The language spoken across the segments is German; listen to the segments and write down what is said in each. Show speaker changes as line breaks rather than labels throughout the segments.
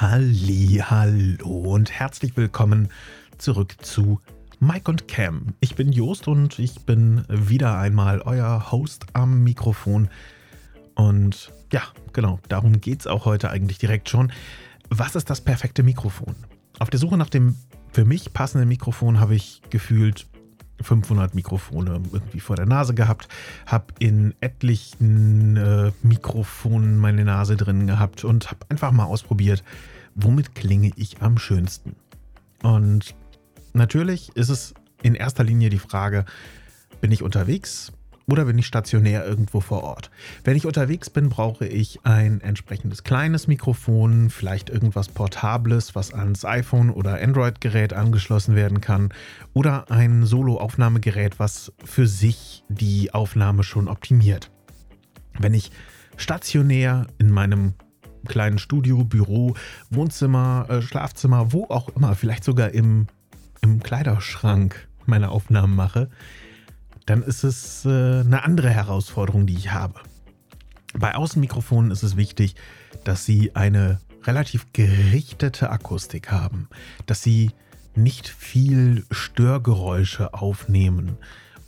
Halli, hallo und herzlich willkommen zurück zu Mike und Cam. Ich bin Jost und ich bin wieder einmal euer Host am Mikrofon. Und ja, genau, darum geht es auch heute eigentlich direkt schon. Was ist das perfekte Mikrofon? Auf der Suche nach dem für mich passenden Mikrofon habe ich gefühlt 500 Mikrofone irgendwie vor der Nase gehabt, habe in etlichen äh, Mikrofonen meine Nase drin gehabt und habe einfach mal ausprobiert, womit klinge ich am schönsten. Und natürlich ist es in erster Linie die Frage, bin ich unterwegs? Oder bin ich stationär irgendwo vor Ort. Wenn ich unterwegs bin, brauche ich ein entsprechendes kleines Mikrofon, vielleicht irgendwas Portables, was ans iPhone oder Android-Gerät angeschlossen werden kann oder ein Solo-Aufnahmegerät, was für sich die Aufnahme schon optimiert. Wenn ich stationär in meinem kleinen Studio, Büro, Wohnzimmer, äh, Schlafzimmer, wo auch immer, vielleicht sogar im, im Kleiderschrank meine Aufnahmen mache, dann ist es äh, eine andere Herausforderung, die ich habe. Bei Außenmikrofonen ist es wichtig, dass sie eine relativ gerichtete Akustik haben, dass sie nicht viel Störgeräusche aufnehmen.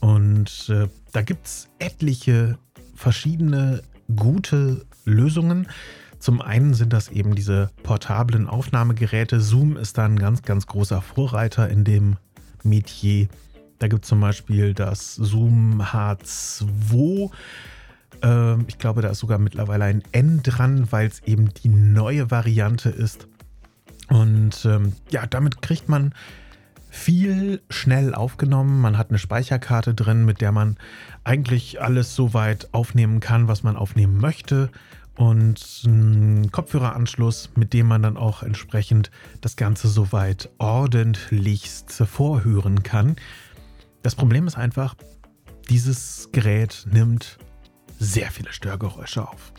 Und äh, da gibt es etliche verschiedene gute Lösungen. Zum einen sind das eben diese portablen Aufnahmegeräte. Zoom ist da ein ganz, ganz großer Vorreiter in dem Metier. Da gibt es zum Beispiel das Zoom H2. Ähm, ich glaube, da ist sogar mittlerweile ein N dran, weil es eben die neue Variante ist. Und ähm, ja, damit kriegt man viel schnell aufgenommen. Man hat eine Speicherkarte drin, mit der man eigentlich alles so weit aufnehmen kann, was man aufnehmen möchte. Und einen Kopfhöreranschluss, mit dem man dann auch entsprechend das Ganze soweit ordentlichst vorhören kann. Das Problem ist einfach, dieses Gerät nimmt sehr viele Störgeräusche auf.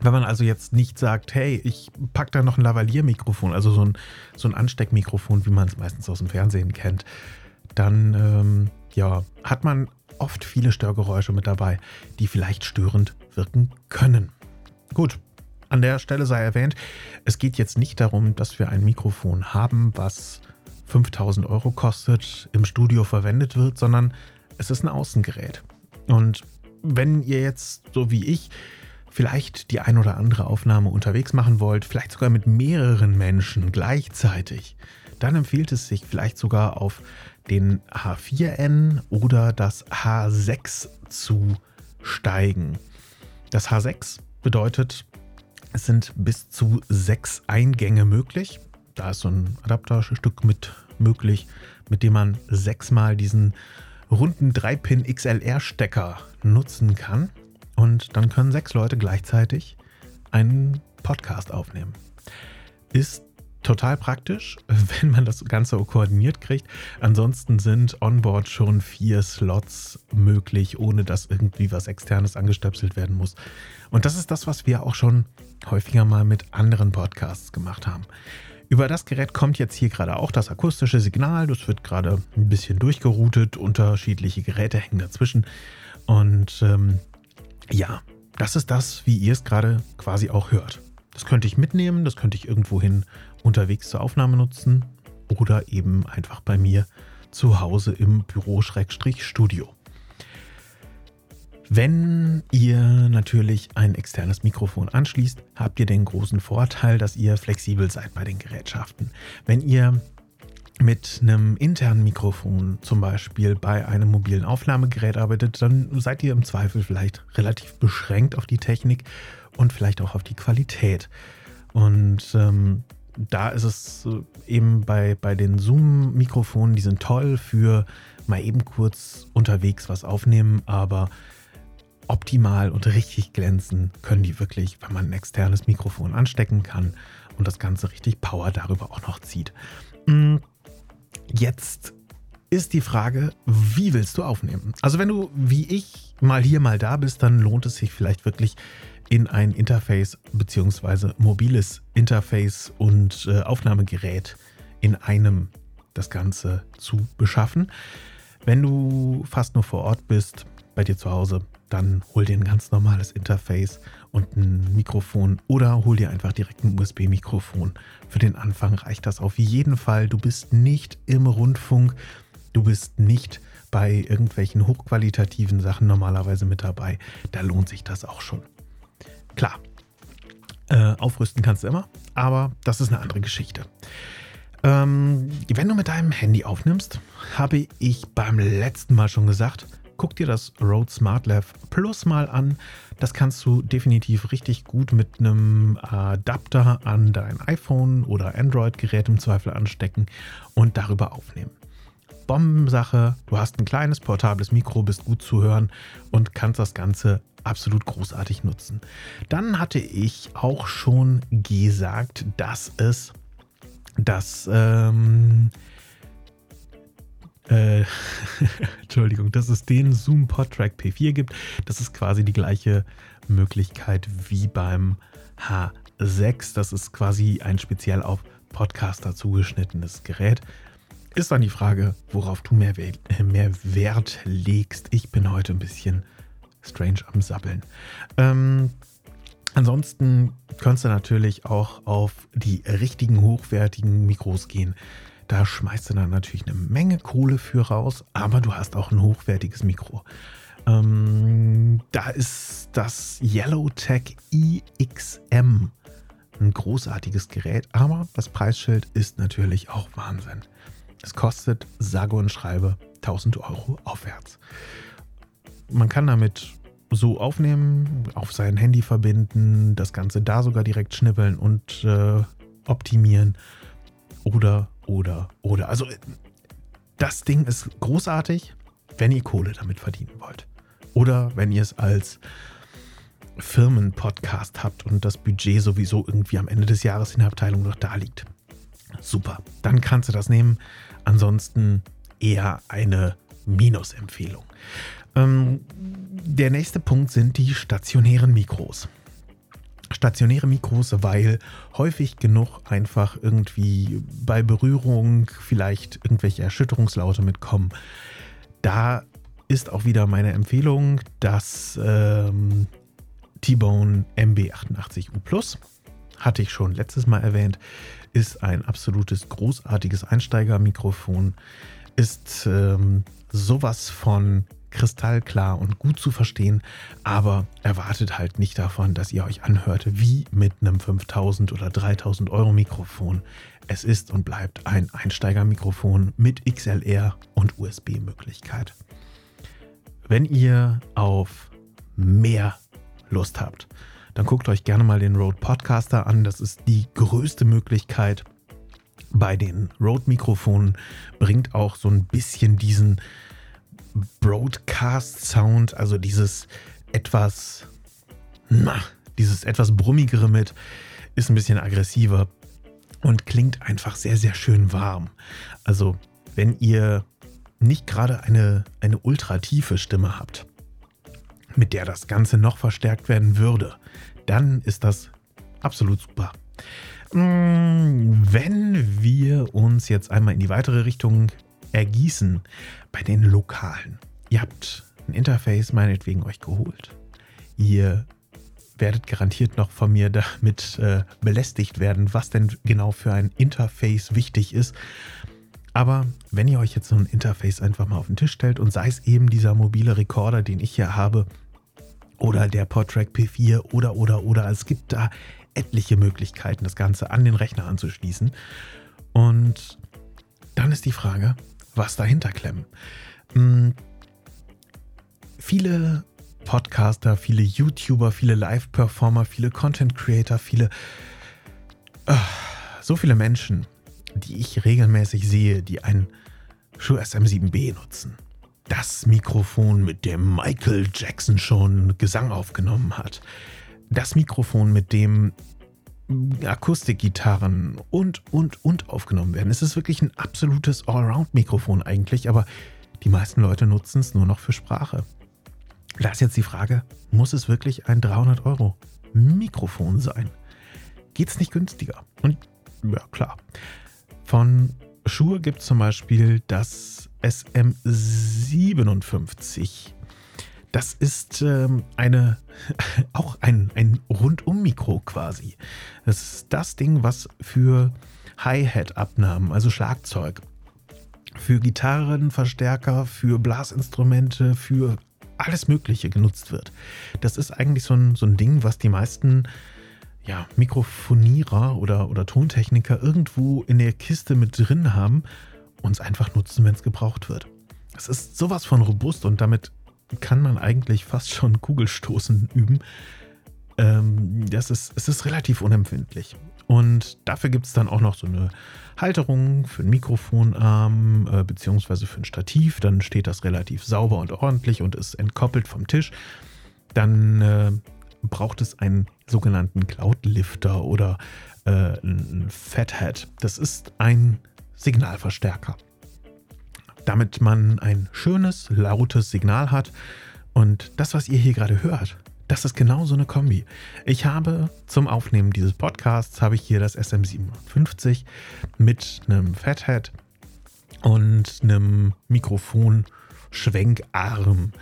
Wenn man also jetzt nicht sagt, hey, ich packe da noch ein Lavalier-Mikrofon, also so ein, so ein Ansteckmikrofon, wie man es meistens aus dem Fernsehen kennt, dann ähm, ja, hat man oft viele Störgeräusche mit dabei, die vielleicht störend wirken können. Gut, an der Stelle sei erwähnt, es geht jetzt nicht darum, dass wir ein Mikrofon haben, was 5000 Euro kostet, im Studio verwendet wird, sondern es ist ein Außengerät. Und wenn ihr jetzt, so wie ich, vielleicht die ein oder andere Aufnahme unterwegs machen wollt, vielleicht sogar mit mehreren Menschen gleichzeitig, dann empfiehlt es sich vielleicht sogar auf den H4N oder das H6 zu steigen. Das H6 bedeutet, es sind bis zu sechs Eingänge möglich. Da ist so ein Adapterstück mit möglich, mit dem man sechsmal diesen runden 3-Pin XLR-Stecker nutzen kann. Und dann können sechs Leute gleichzeitig einen Podcast aufnehmen. Ist total praktisch, wenn man das Ganze koordiniert kriegt. Ansonsten sind onboard schon vier Slots möglich, ohne dass irgendwie was externes angestöpselt werden muss. Und das ist das, was wir auch schon häufiger mal mit anderen Podcasts gemacht haben. Über das Gerät kommt jetzt hier gerade auch das akustische Signal. Das wird gerade ein bisschen durchgeroutet. Unterschiedliche Geräte hängen dazwischen. Und ähm, ja, das ist das, wie ihr es gerade quasi auch hört. Das könnte ich mitnehmen, das könnte ich irgendwohin unterwegs zur Aufnahme nutzen oder eben einfach bei mir zu Hause im Büro-Studio. Wenn ihr natürlich ein externes Mikrofon anschließt, habt ihr den großen Vorteil, dass ihr flexibel seid bei den Gerätschaften. Wenn ihr mit einem internen Mikrofon zum Beispiel bei einem mobilen Aufnahmegerät arbeitet, dann seid ihr im Zweifel vielleicht relativ beschränkt auf die Technik und vielleicht auch auf die Qualität. Und ähm, da ist es eben bei, bei den Zoom-Mikrofonen, die sind toll für mal eben kurz unterwegs was aufnehmen, aber optimal und richtig glänzen können die wirklich, wenn man ein externes Mikrofon anstecken kann und das Ganze richtig Power darüber auch noch zieht. Mm, jetzt ist die Frage, wie willst du aufnehmen? Also wenn du wie ich mal hier, mal da bist, dann lohnt es sich vielleicht wirklich in ein Interface bzw. mobiles Interface und äh, Aufnahmegerät in einem das Ganze zu beschaffen. Wenn du fast nur vor Ort bist, bei dir zu Hause, dann hol dir ein ganz normales Interface und ein Mikrofon oder hol dir einfach direkt ein USB-Mikrofon. Für den Anfang reicht das auf jeden Fall. Du bist nicht im Rundfunk, du bist nicht bei irgendwelchen hochqualitativen Sachen normalerweise mit dabei. Da lohnt sich das auch schon. Klar, äh, aufrüsten kannst du immer, aber das ist eine andere Geschichte. Ähm, wenn du mit deinem Handy aufnimmst, habe ich beim letzten Mal schon gesagt, guck dir das Rode SmartLav Plus mal an. Das kannst du definitiv richtig gut mit einem Adapter an dein iPhone oder Android-Gerät im Zweifel anstecken und darüber aufnehmen. Bombensache, du hast ein kleines portables Mikro, bist gut zu hören und kannst das Ganze absolut großartig nutzen. Dann hatte ich auch schon gesagt, dass es das ähm, äh, Entschuldigung, dass es den Zoom PodTrack P4 gibt. Das ist quasi die gleiche Möglichkeit wie beim H6. Das ist quasi ein speziell auf Podcaster zugeschnittenes Gerät. Ist dann die Frage, worauf du mehr, mehr Wert legst. Ich bin heute ein bisschen strange am Sabbeln. Ähm, ansonsten könntest du natürlich auch auf die richtigen hochwertigen Mikros gehen. Da schmeißt du dann natürlich eine Menge Kohle für raus, aber du hast auch ein hochwertiges Mikro. Ähm, da ist das Yellowtech EXM ein großartiges Gerät, aber das Preisschild ist natürlich auch Wahnsinn. Es kostet sage und schreibe 1000 Euro aufwärts. Man kann damit so aufnehmen, auf sein Handy verbinden, das Ganze da sogar direkt schnippeln und äh, optimieren. Oder, oder, oder. Also das Ding ist großartig, wenn ihr Kohle damit verdienen wollt. Oder wenn ihr es als Firmenpodcast habt und das Budget sowieso irgendwie am Ende des Jahres in der Abteilung noch da liegt. Super, dann kannst du das nehmen. Ansonsten eher eine Minusempfehlung. Ähm, der nächste Punkt sind die stationären Mikros. Stationäre Mikros, weil häufig genug einfach irgendwie bei Berührung vielleicht irgendwelche Erschütterungslaute mitkommen. Da ist auch wieder meine Empfehlung, das ähm, T-Bone MB88U Plus, hatte ich schon letztes Mal erwähnt, ist ein absolutes großartiges Einsteigermikrofon, ist ähm, sowas von kristallklar und gut zu verstehen, aber erwartet halt nicht davon, dass ihr euch anhört wie mit einem 5000 oder 3000 Euro Mikrofon. Es ist und bleibt ein Einsteigermikrofon mit XLR und USB-Möglichkeit. Wenn ihr auf mehr Lust habt, dann guckt euch gerne mal den Rode Podcaster an. Das ist die größte Möglichkeit bei den Rode-Mikrofonen, bringt auch so ein bisschen diesen Broadcast-Sound, also dieses etwas, na, dieses etwas brummigere mit, ist ein bisschen aggressiver und klingt einfach sehr, sehr schön warm. Also, wenn ihr nicht gerade eine, eine ultra tiefe Stimme habt, mit der das Ganze noch verstärkt werden würde, dann ist das absolut super. Mm, wenn wir uns jetzt einmal in die weitere Richtung ergießen bei den Lokalen. Ihr habt ein Interface meinetwegen euch geholt. Ihr werdet garantiert noch von mir damit äh, belästigt werden, was denn genau für ein Interface wichtig ist. Aber wenn ihr euch jetzt so ein Interface einfach mal auf den Tisch stellt und sei es eben dieser mobile Rekorder, den ich hier habe, oder der Podtrack P4 oder oder oder, es gibt da etliche Möglichkeiten, das Ganze an den Rechner anzuschließen. Und dann ist die Frage, was dahinter klemmen. Hm, viele Podcaster, viele YouTuber, viele Live-Performer, viele Content-Creator, viele... Uh, so viele Menschen, die ich regelmäßig sehe, die ein Shure SM7B nutzen. Das Mikrofon, mit dem Michael Jackson schon Gesang aufgenommen hat. Das Mikrofon, mit dem Akustikgitarren und, und, und aufgenommen werden. Es ist wirklich ein absolutes Allround-Mikrofon eigentlich, aber die meisten Leute nutzen es nur noch für Sprache. Da ist jetzt die Frage, muss es wirklich ein 300 Euro Mikrofon sein? Geht es nicht günstiger? Und ja, klar. Von Shure gibt es zum Beispiel das SM57. Das ist ähm, eine, auch ein, ein Rundum-Mikro quasi. Das ist das Ding, was für Hi-Hat-Abnahmen, also Schlagzeug, für Gitarrenverstärker, für Blasinstrumente, für alles Mögliche genutzt wird. Das ist eigentlich so ein, so ein Ding, was die meisten ja, Mikrofonierer oder, oder Tontechniker irgendwo in der Kiste mit drin haben und es einfach nutzen, wenn es gebraucht wird. Es ist sowas von robust und damit kann man eigentlich fast schon Kugelstoßen üben. Ähm, das ist, es ist relativ unempfindlich. Und dafür gibt es dann auch noch so eine Halterung für einen Mikrofonarm äh, beziehungsweise für ein Stativ. Dann steht das relativ sauber und ordentlich und ist entkoppelt vom Tisch. Dann äh, braucht es einen sogenannten Cloud-Lifter oder äh, einen Fathead. Das ist ein Signalverstärker. Damit man ein schönes, lautes Signal hat. Und das, was ihr hier gerade hört, das ist genau so eine Kombi. Ich habe zum Aufnehmen dieses Podcasts habe ich hier das SM57 mit einem Fathead und einem Mikrofon-Schwenkarm.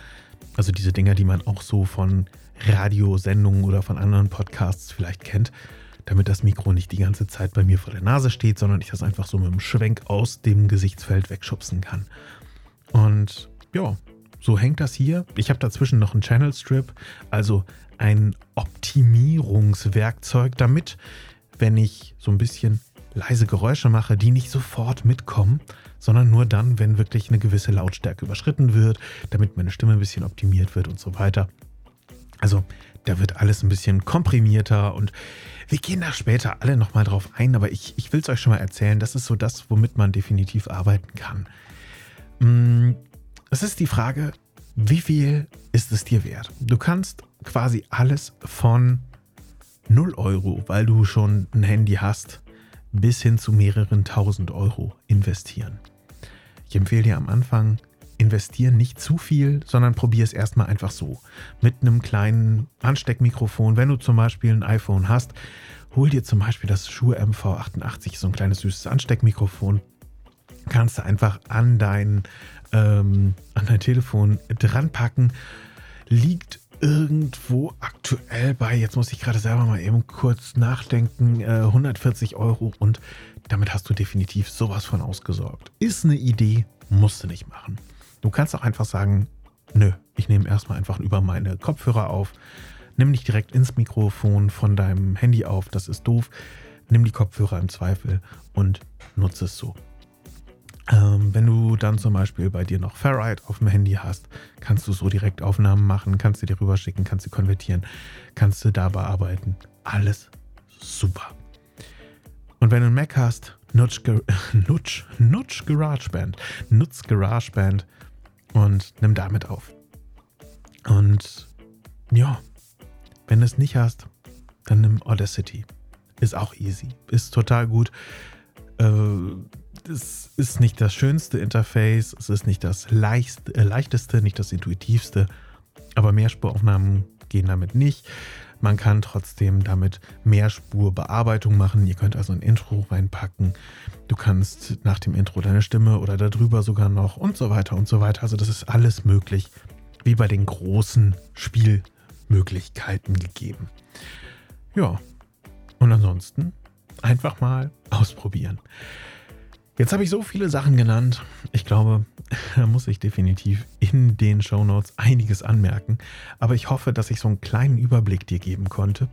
Also diese Dinger, die man auch so von Radiosendungen oder von anderen Podcasts vielleicht kennt, damit das Mikro nicht die ganze Zeit bei mir vor der Nase steht, sondern ich das einfach so mit einem Schwenk aus dem Gesichtsfeld wegschubsen kann. Und ja, so hängt das hier. Ich habe dazwischen noch einen Channel Strip, also ein Optimierungswerkzeug, damit, wenn ich so ein bisschen leise Geräusche mache, die nicht sofort mitkommen, sondern nur dann, wenn wirklich eine gewisse Lautstärke überschritten wird, damit meine Stimme ein bisschen optimiert wird und so weiter. Also da wird alles ein bisschen komprimierter und wir gehen da später alle nochmal drauf ein, aber ich, ich will es euch schon mal erzählen, das ist so das, womit man definitiv arbeiten kann. Mm, es ist die Frage, wie viel ist es dir wert? Du kannst quasi alles von 0 Euro, weil du schon ein Handy hast, bis hin zu mehreren tausend Euro investieren. Ich empfehle dir am Anfang investieren nicht zu viel, sondern probier es erstmal einfach so. Mit einem kleinen Ansteckmikrofon. Wenn du zum Beispiel ein iPhone hast, hol dir zum Beispiel das Shure MV88, so ein kleines süßes Ansteckmikrofon. Kannst du einfach an dein, ähm, an dein Telefon dran packen. Liegt irgendwo aktuell bei, jetzt muss ich gerade selber mal eben kurz nachdenken, äh, 140 Euro und damit hast du definitiv sowas von ausgesorgt. Ist eine Idee, musst du nicht machen. Du kannst auch einfach sagen, nö, ich nehme erstmal einfach über meine Kopfhörer auf. Nimm nicht direkt ins Mikrofon von deinem Handy auf, das ist doof. Nimm die Kopfhörer im Zweifel und nutze es so. Ähm, wenn du dann zum Beispiel bei dir noch Ferrite auf dem Handy hast, kannst du so direkt Aufnahmen machen, kannst du dir rüberschicken, kannst du konvertieren, kannst du da bearbeiten. Alles super. Und wenn du einen Mac hast, nutz, nutz, nutz GarageBand. Nutz GarageBand und nimm damit auf. Und ja, wenn du es nicht hast, dann nimm Audacity. Ist auch easy. Ist total gut. Äh, es ist nicht das schönste Interface, es ist nicht das äh, leichteste, nicht das intuitivste, aber Mehrspuraufnahmen gehen damit nicht. Man kann trotzdem damit Mehrspurbearbeitung machen. Ihr könnt also ein Intro reinpacken. Du kannst nach dem Intro deine Stimme oder darüber sogar noch und so weiter und so weiter. Also das ist alles möglich, wie bei den großen Spielmöglichkeiten gegeben. Ja, und ansonsten einfach mal ausprobieren. Jetzt habe ich so viele Sachen genannt. Ich glaube, da muss ich definitiv in den Show Notes einiges anmerken. Aber ich hoffe, dass ich so einen kleinen Überblick dir geben konnte,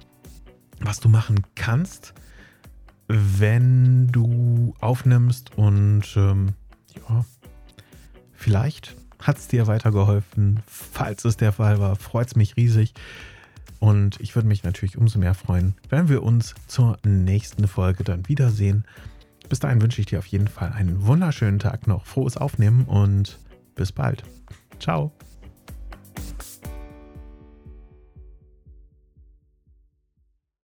was du machen kannst, wenn du aufnimmst. Und ähm, ja, vielleicht hat es dir weitergeholfen. Falls es der Fall war, freut es mich riesig. Und ich würde mich natürlich umso mehr freuen, wenn wir uns zur nächsten Folge dann wiedersehen. Bis dahin wünsche ich dir auf jeden Fall einen wunderschönen Tag noch, frohes Aufnehmen und bis bald. Ciao.